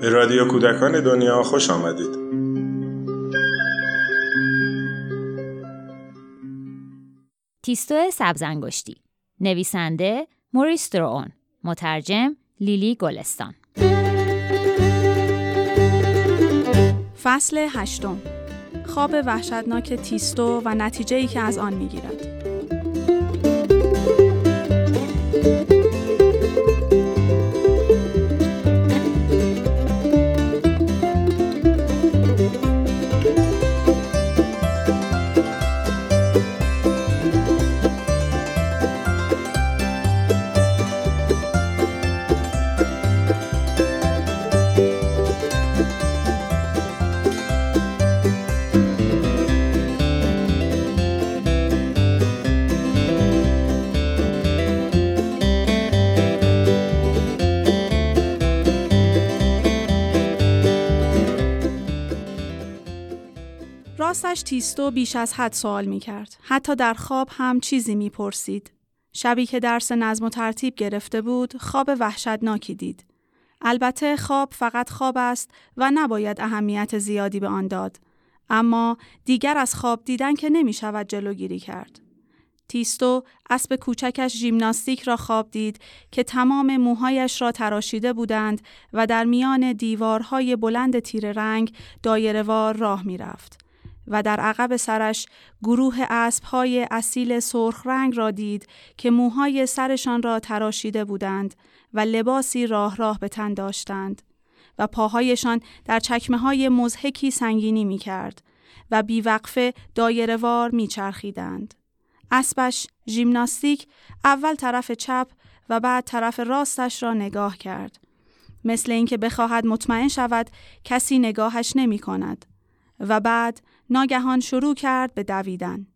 به رادیو کودکان دنیا خوش آمدید. تیستو سبزنگشتی نویسنده موریس درون مترجم لیلی گلستان. فصل هشتم. خواب وحشتناک تیستو و نتیجه ای که از آن می‌گیرد. راستش تیستو بیش از حد سوال می کرد. حتی در خواب هم چیزی می پرسید. شبی که درس نظم و ترتیب گرفته بود، خواب وحشتناکی دید. البته خواب فقط خواب است و نباید اهمیت زیادی به آن داد. اما دیگر از خواب دیدن که نمی شود جلوگیری کرد. تیستو اسب کوچکش ژیمناستیک را خواب دید که تمام موهایش را تراشیده بودند و در میان دیوارهای بلند تیر رنگ دایرهوار راه می رفت. و در عقب سرش گروه اسبهای اصیل سرخ رنگ را دید که موهای سرشان را تراشیده بودند و لباسی راه راه به تن داشتند و پاهایشان در چکمه های مزهکی سنگینی می کرد و بیوقفه دایرهوار می چرخیدند. اسبش ژیمناستیک اول طرف چپ و بعد طرف راستش را نگاه کرد. مثل اینکه بخواهد مطمئن شود کسی نگاهش نمی کند. و بعد ناگهان شروع کرد به دویدن.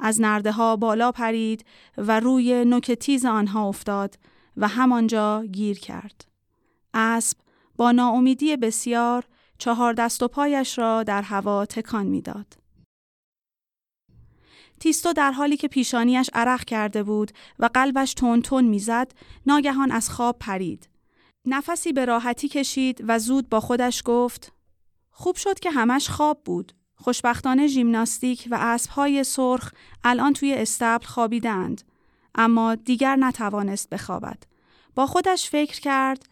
از نرده ها بالا پرید و روی نوک تیز آنها افتاد و همانجا گیر کرد. اسب با ناامیدی بسیار چهار دست و پایش را در هوا تکان می‌داد. تیستو در حالی که پیشانیش عرق کرده بود و قلبش تون تون می‌زد، ناگهان از خواب پرید. نفسی به راحتی کشید و زود با خودش گفت: خوب شد که همش خواب بود. خوشبختانه ژیمناستیک و اسبهای سرخ الان توی استبل خوابیدند اما دیگر نتوانست بخوابد. با خودش فکر کرد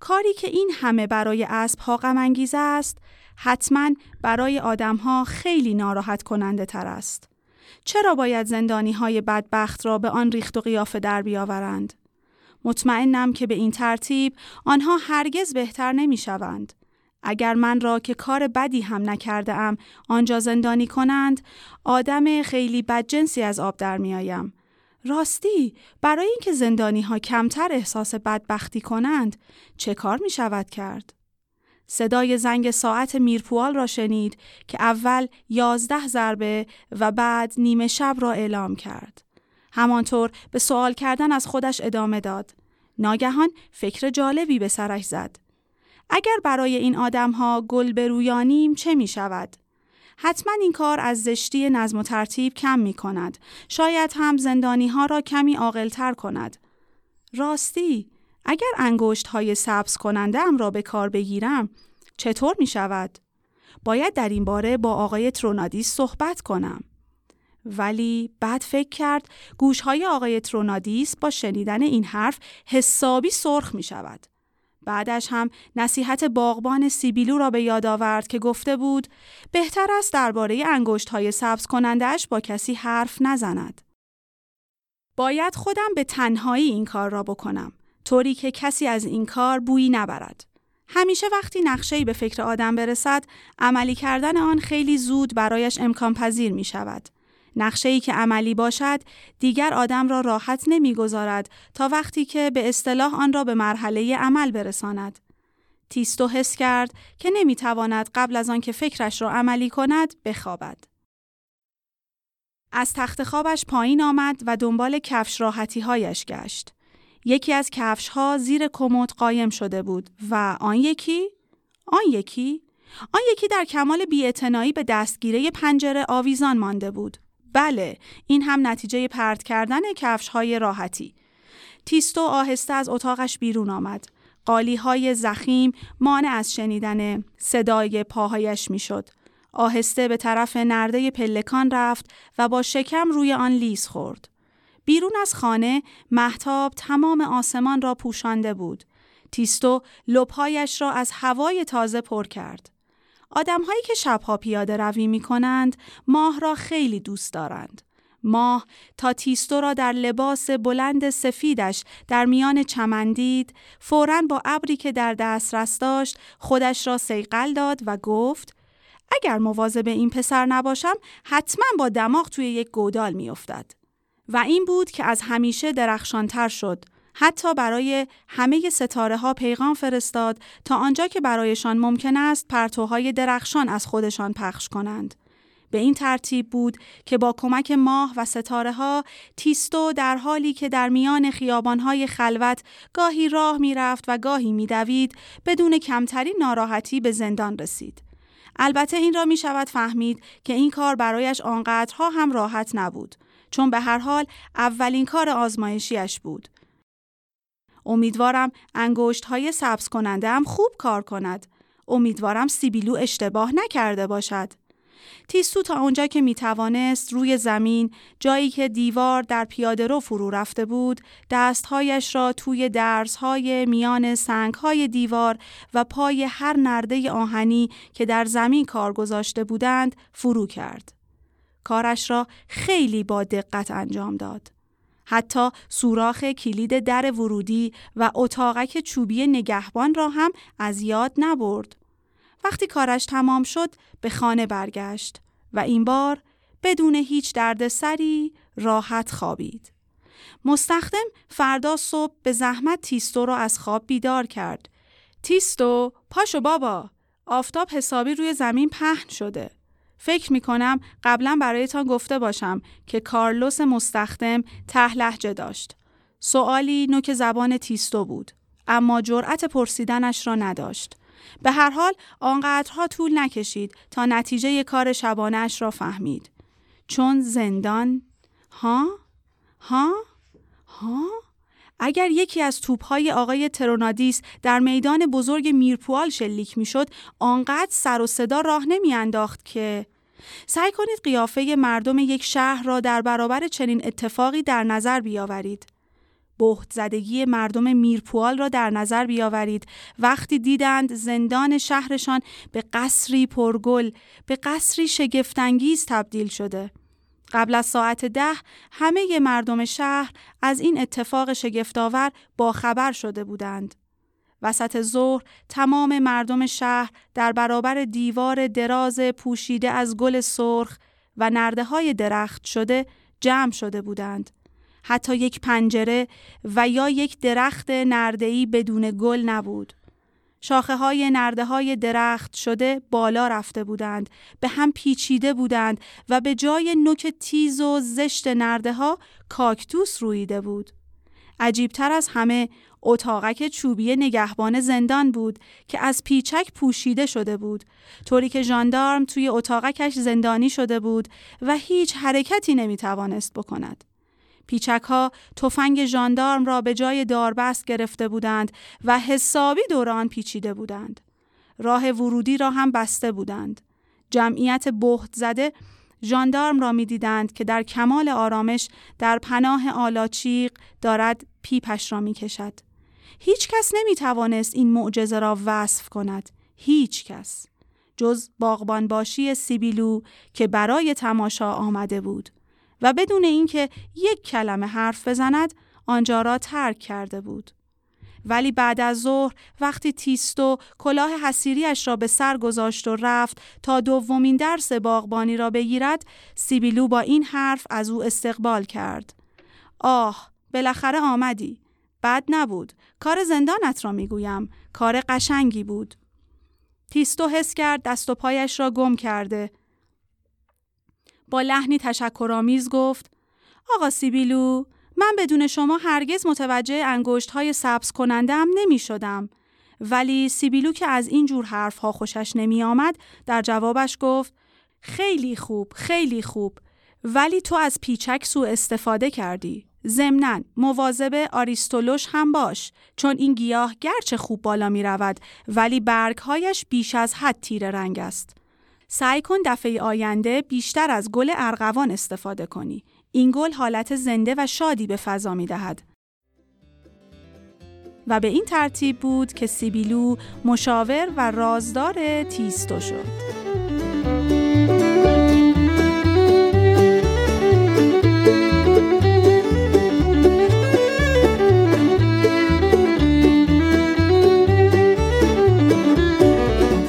کاری که این همه برای اسبها غم است حتما برای آدمها خیلی ناراحت کننده تر است. چرا باید زندانی های بدبخت را به آن ریخت و قیافه در بیاورند؟ مطمئنم که به این ترتیب آنها هرگز بهتر نمی شوند. اگر من را که کار بدی هم نکرده ام آنجا زندانی کنند آدم خیلی بدجنسی از آب در میآیم راستی برای اینکه زندانی ها کمتر احساس بدبختی کنند چه کار می شود کرد؟ صدای زنگ ساعت میرپوال را شنید که اول یازده ضربه و بعد نیمه شب را اعلام کرد. همانطور به سوال کردن از خودش ادامه داد. ناگهان فکر جالبی به سرش زد. اگر برای این ها گل برویانیم چه می شود؟ حتما این کار از زشتی نظم و ترتیب کم می کند. شاید هم زندانی ها را کمی عاقلتر کند. راستی اگر انگشت های سبز کننده ام را به کار بگیرم چطور می شود؟ باید در این باره با آقای ترونادیس صحبت کنم. ولی بعد فکر کرد گوش های آقای ترونادیس با شنیدن این حرف حسابی سرخ می شود. بعدش هم نصیحت باغبان سیبیلو را به یاد آورد که گفته بود بهتر است درباره انگشت های سبز کنندهش با کسی حرف نزند. باید خودم به تنهایی این کار را بکنم طوری که کسی از این کار بویی نبرد. همیشه وقتی نقشه‌ای به فکر آدم برسد عملی کردن آن خیلی زود برایش امکان پذیر می شود. نقشه ای که عملی باشد دیگر آدم را راحت نمی‌گذارد تا وقتی که به اصطلاح آن را به مرحله عمل برساند. تیستو حس کرد که نمی‌تواند قبل از آنکه فکرش را عملی کند بخوابد. از تخت خوابش پایین آمد و دنبال کفش راحتی هایش گشت. یکی از کفش ها زیر کمد قایم شده بود و آن یکی؟ آن یکی؟ آن یکی در کمال بیاعتنایی به دستگیره پنجره آویزان مانده بود. بله این هم نتیجه پرت کردن کفش های راحتی تیستو آهسته از اتاقش بیرون آمد قالی های زخیم مانع از شنیدن صدای پاهایش می‌شد. آهسته به طرف نرده پلکان رفت و با شکم روی آن لیز خورد. بیرون از خانه محتاب تمام آسمان را پوشانده بود. تیستو لپایش را از هوای تازه پر کرد. آدمهایی که شبها پیاده روی می کنند ماه را خیلی دوست دارند. ماه تا تیستو را در لباس بلند سفیدش در میان چمن دید فوراً با ابری که در دسترس داشت خودش را سیقل داد و گفت اگر مواظب این پسر نباشم حتما با دماغ توی یک گودال میافتد و این بود که از همیشه درخشانتر شد حتی برای همه ستاره ها پیغام فرستاد تا آنجا که برایشان ممکن است پرتوهای درخشان از خودشان پخش کنند به این ترتیب بود که با کمک ماه و ستاره ها تیستو در حالی که در میان های خلوت گاهی راه می رفت و گاهی می دوید بدون کمترین ناراحتی به زندان رسید. البته این را می شود فهمید که این کار برایش آنقدرها هم راحت نبود چون به هر حال اولین کار آزمایشیش بود. امیدوارم انگشت های سبز کننده هم خوب کار کند. امیدوارم سیبیلو اشتباه نکرده باشد. تیستو تا اونجا که می توانست روی زمین جایی که دیوار در پیاده رو فرو رفته بود دستهایش را توی درزهای میان سنگهای دیوار و پای هر نرده آهنی که در زمین کار گذاشته بودند فرو کرد. کارش را خیلی با دقت انجام داد. حتی سوراخ کلید در ورودی و اتاقک چوبی نگهبان را هم از یاد نبرد. وقتی کارش تمام شد به خانه برگشت و این بار بدون هیچ دردسری راحت خوابید. مستخدم فردا صبح به زحمت تیستو را از خواب بیدار کرد. تیستو پاشو بابا آفتاب حسابی روی زمین پهن شده. فکر می کنم قبلا برایتان گفته باشم که کارلوس مستخدم ته لحجه داشت. سوالی نوک زبان تیستو بود اما جرأت پرسیدنش را نداشت. به هر حال آنقدرها طول نکشید تا نتیجه کار شبانش را فهمید. چون زندان ها؟ ها؟ ها؟ اگر یکی از توپهای آقای ترونادیس در میدان بزرگ میرپوال شلیک می‌شد آنقدر سر و صدا راه نمیانداخت که. سعی کنید قیافه مردم یک شهر را در برابر چنین اتفاقی در نظر بیاورید. بهت زدگی مردم میرپوال را در نظر بیاورید. وقتی دیدند زندان شهرشان به قصری پرگل به قصری شگفتانگیز تبدیل شده. قبل از ساعت ده همه مردم شهر از این اتفاق شگفتآور باخبر شده بودند وسط ظهر تمام مردم شهر در برابر دیوار دراز پوشیده از گل سرخ و نرده های درخت شده جمع شده بودند حتی یک پنجره و یا یک درخت نردهی بدون گل نبود. شاخه های نرده های درخت شده بالا رفته بودند، به هم پیچیده بودند و به جای نوک تیز و زشت نرده ها کاکتوس رویده بود. عجیبتر از همه اتاقک چوبی نگهبان زندان بود که از پیچک پوشیده شده بود طوری که ژاندارم توی اتاقکش زندانی شده بود و هیچ حرکتی نمی توانست بکند. پیچک ها تفنگ ژاندارم را به جای داربست گرفته بودند و حسابی دوران پیچیده بودند. راه ورودی را هم بسته بودند. جمعیت بهت زده ژاندارم را می‌دیدند که در کمال آرامش در پناه آلاچیق دارد پیپش را می کشد. هیچ کس نمی توانست این معجزه را وصف کند. هیچ کس. جز باغبان باشی سیبیلو که برای تماشا آمده بود. و بدون اینکه یک کلمه حرف بزند آنجا را ترک کرده بود. ولی بعد از ظهر وقتی تیستو کلاه حسیریش را به سر گذاشت و رفت تا دومین درس باغبانی را بگیرد سیبیلو با این حرف از او استقبال کرد. آه بالاخره آمدی. بد نبود. کار زندانت را می‌گویم. کار قشنگی بود. تیستو حس کرد دست و پایش را گم کرده. با لحنی تشکرآمیز گفت آقا سیبیلو من بدون شما هرگز متوجه انگشت های سبز کننده هم نمی شدم. ولی سیبیلو که از این جور حرف ها خوشش نمی آمد در جوابش گفت خیلی خوب خیلی خوب ولی تو از پیچک سوء استفاده کردی. ضمناً مواظب آریستولوش هم باش چون این گیاه گرچه خوب بالا می رود ولی برگهایش بیش از حد تیره رنگ است. سعی کن دفعه آینده بیشتر از گل ارغوان استفاده کنی. این گل حالت زنده و شادی به فضا می دهد. و به این ترتیب بود که سیبیلو مشاور و رازدار تیستو شد.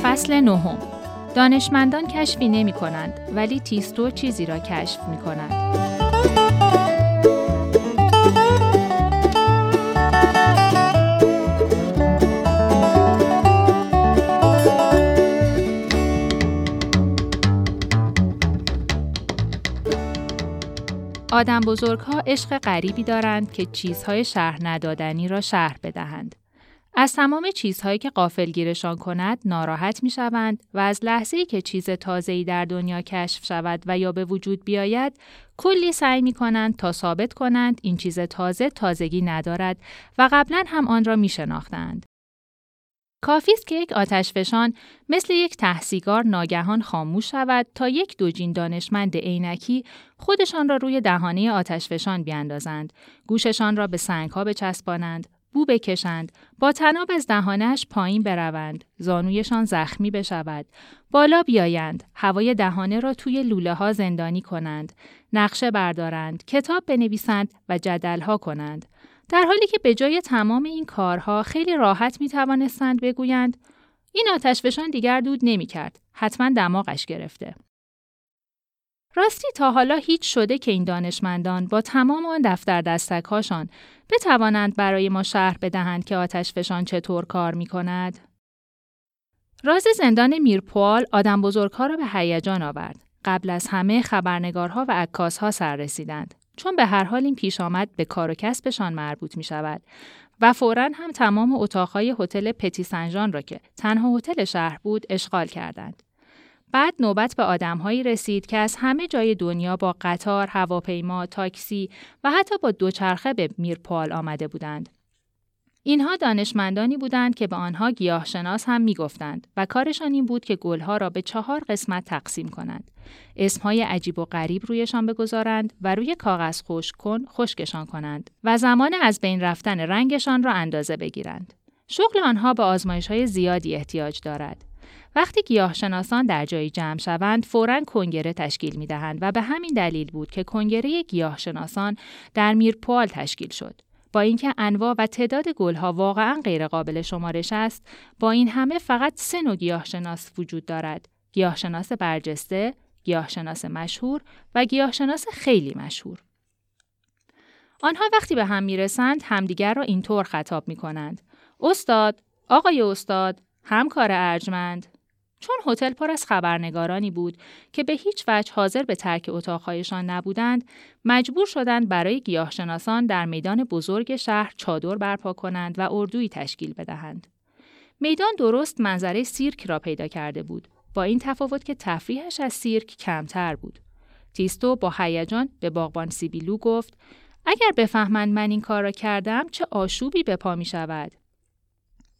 فصل نهم دانشمندان کشفی نمی کنند ولی تیستو چیزی را کشف می کند. آدم بزرگ ها عشق غریبی دارند که چیزهای شهر ندادنی را شهر بدهند. از تمام چیزهایی که قافلگیرشان کند ناراحت می شوند و از لحظه ای که چیز تازه‌ای در دنیا کشف شود و یا به وجود بیاید کلی سعی می کنند تا ثابت کنند این چیز تازه تازگی ندارد و قبلا هم آن را می شناختند. کافی است که یک آتشفشان مثل یک تحصیگار ناگهان خاموش شود تا یک دوجین دانشمند عینکی خودشان را روی دهانه آتشفشان بیاندازند، گوششان را به سنگها بچسبانند، بو بکشند، با تناب از دهانش پایین بروند، زانویشان زخمی بشود، بالا بیایند، هوای دهانه را توی لوله ها زندانی کنند، نقشه بردارند، کتاب بنویسند و جدلها کنند. در حالی که به جای تمام این کارها خیلی راحت می توانستند بگویند این آتشفشان دیگر دود نمی کرد. حتما دماغش گرفته. راستی تا حالا هیچ شده که این دانشمندان با تمام آن دفتر دستکهاشان بتوانند برای ما شرح بدهند که آتشفشان چطور کار می کند؟ راز زندان میرپوال آدم بزرگها را به هیجان آورد. قبل از همه خبرنگارها و عکاسها سر رسیدند. چون به هر حال این پیش آمد به کار و کسبشان مربوط می شود و فورا هم تمام اتاقهای هتل پتی سنجان را که تنها هتل شهر بود اشغال کردند. بعد نوبت به آدمهایی رسید که از همه جای دنیا با قطار، هواپیما، تاکسی و حتی با دوچرخه به میرپال آمده بودند. اینها دانشمندانی بودند که به آنها گیاهشناس هم می‌گفتند و کارشان این بود که گلها را به چهار قسمت تقسیم کنند. اسمهای عجیب و غریب رویشان بگذارند و روی کاغذ خشک کن خشکشان کنند و زمان از بین رفتن رنگشان را اندازه بگیرند. شغل آنها به آزمایش های زیادی احتیاج دارد. وقتی گیاهشناسان در جایی جمع شوند فورا کنگره تشکیل می دهند و به همین دلیل بود که کنگره گیاهشناسان در میرپوال تشکیل شد. با اینکه انواع و تعداد گلها واقعا غیرقابل شمارش است با این همه فقط سه نوع گیاهشناس وجود دارد گیاهشناس برجسته گیاهشناس مشهور و گیاهشناس خیلی مشهور آنها وقتی به هم می‌رسند همدیگر را اینطور خطاب می کنند. استاد، آقای استاد، همکار ارجمند، چون هتل پر از خبرنگارانی بود که به هیچ وجه حاضر به ترک اتاقهایشان نبودند، مجبور شدند برای گیاهشناسان در میدان بزرگ شهر چادر برپا کنند و اردویی تشکیل بدهند. میدان درست منظره سیرک را پیدا کرده بود، با این تفاوت که تفریحش از سیرک کمتر بود. تیستو با هیجان به باغبان سیبیلو گفت: اگر بفهمند من این کار را کردم چه آشوبی به پا می شود.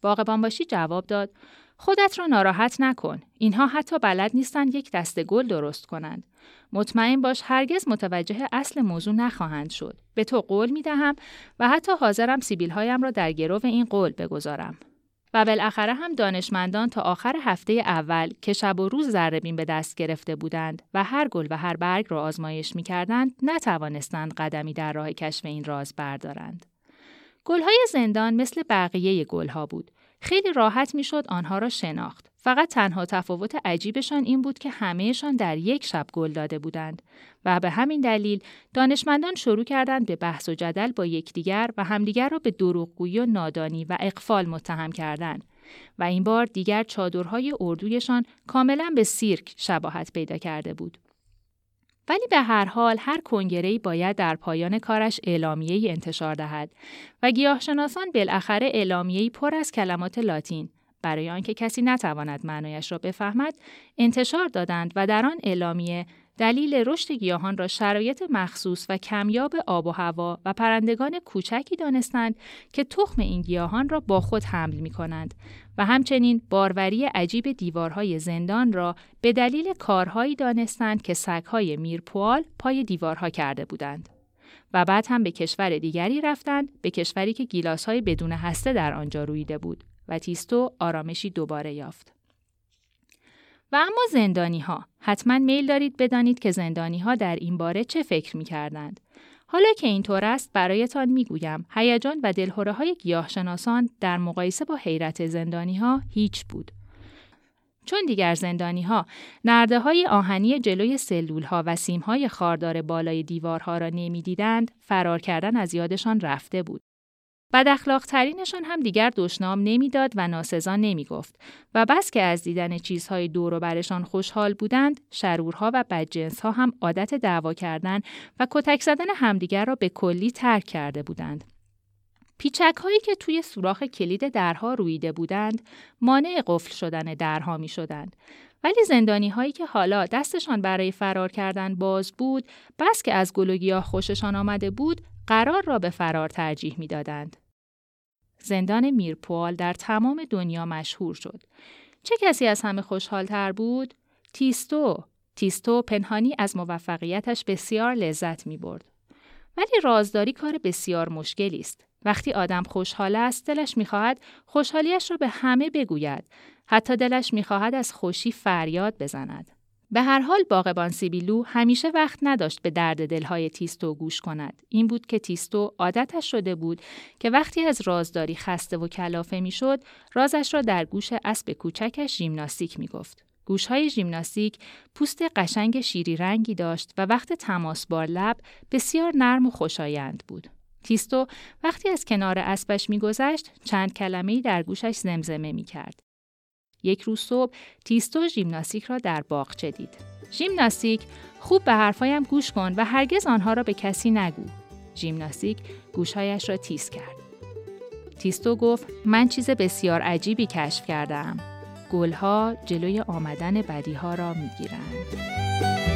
باغبان باشی جواب داد: خودت را ناراحت نکن. اینها حتی بلد نیستند یک دسته گل درست کنند. مطمئن باش هرگز متوجه اصل موضوع نخواهند شد. به تو قول می دهم و حتی حاضرم سیبیل هایم را در گرو این قول بگذارم. و بالاخره هم دانشمندان تا آخر هفته اول که شب و روز ذربین به دست گرفته بودند و هر گل و هر برگ را آزمایش می کردند نتوانستند قدمی در راه کشف این راز بردارند. گلهای زندان مثل بقیه گلها بود. خیلی راحت می‌شد آنها را شناخت. فقط تنها تفاوت عجیبشان این بود که همهشان در یک شب گل داده بودند و به همین دلیل دانشمندان شروع کردند به بحث و جدل با یکدیگر و همدیگر را به دروغگویی و نادانی و اقفال متهم کردند و این بار دیگر چادرهای اردویشان کاملا به سیرک شباهت پیدا کرده بود. ولی به هر حال هر کنگره‌ای باید در پایان کارش اعلامیه‌ای انتشار دهد و گیاهشناسان بالاخره اعلامیه‌ای پر از کلمات لاتین. برای آنکه کسی نتواند معنایش را بفهمد انتشار دادند و در آن اعلامیه دلیل رشد گیاهان را شرایط مخصوص و کمیاب آب و هوا و پرندگان کوچکی دانستند که تخم این گیاهان را با خود حمل می کنند و همچنین باروری عجیب دیوارهای زندان را به دلیل کارهایی دانستند که سگهای میرپوال پای دیوارها کرده بودند. و بعد هم به کشور دیگری رفتند به کشوری که گیلاسهای بدون هسته در آنجا رویده بود و تیستو آرامشی دوباره یافت. و اما زندانی ها حتما میل دارید بدانید که زندانی ها در این باره چه فکر می کردند. حالا که اینطور است برایتان می‌گویم هیجان و دلهوره های گیاهشناسان در مقایسه با حیرت زندانی ها هیچ بود. چون دیگر زندانی ها نرده های آهنی جلوی سلول ها و سیم های خاردار بالای دیوارها را نمی‌دیدند فرار کردن از یادشان رفته بود. بد اخلاق ترینشان هم دیگر دشنام نمی‌داد و ناسزا نمی گفت و بس که از دیدن چیزهای دور و برشان خوشحال بودند شرورها و بدجنسها هم عادت دعوا کردن و کتک زدن همدیگر را به کلی ترک کرده بودند پیچک هایی که توی سوراخ کلید درها رویده بودند مانع قفل شدن درها می شدند. ولی زندانی هایی که حالا دستشان برای فرار کردن باز بود بس که از گل خوششان آمده بود قرار را به فرار ترجیح می دادند. زندان میرپوال در تمام دنیا مشهور شد. چه کسی از همه خوشحال تر بود؟ تیستو. تیستو پنهانی از موفقیتش بسیار لذت می برد. ولی رازداری کار بسیار مشکلی است. وقتی آدم خوشحال است دلش می‌خواهد خوشحالیش را به همه بگوید حتی دلش می‌خواهد از خوشی فریاد بزند به هر حال باغبان سیبیلو همیشه وقت نداشت به درد دلهای تیستو گوش کند. این بود که تیستو عادتش شده بود که وقتی از رازداری خسته و کلافه می‌شد، رازش را در گوش اسب کوچکش ژیمناستیک می‌گفت. گوشهای ژیمناستیک پوست قشنگ شیری رنگی داشت و وقت تماس بار لب بسیار نرم و خوشایند بود. تیستو وقتی از کنار اسبش میگذشت چند کلمه در گوشش زمزمه می کرد. یک روز صبح تیستو ژیمناستیک را در باغچه دید. ژیمناستیک خوب به حرفایم گوش کن و هرگز آنها را به کسی نگو. ژیمناستیک گوشهایش را تیز کرد. تیستو گفت من چیز بسیار عجیبی کشف کردم. گلها جلوی آمدن بدیها را می‌گیرند.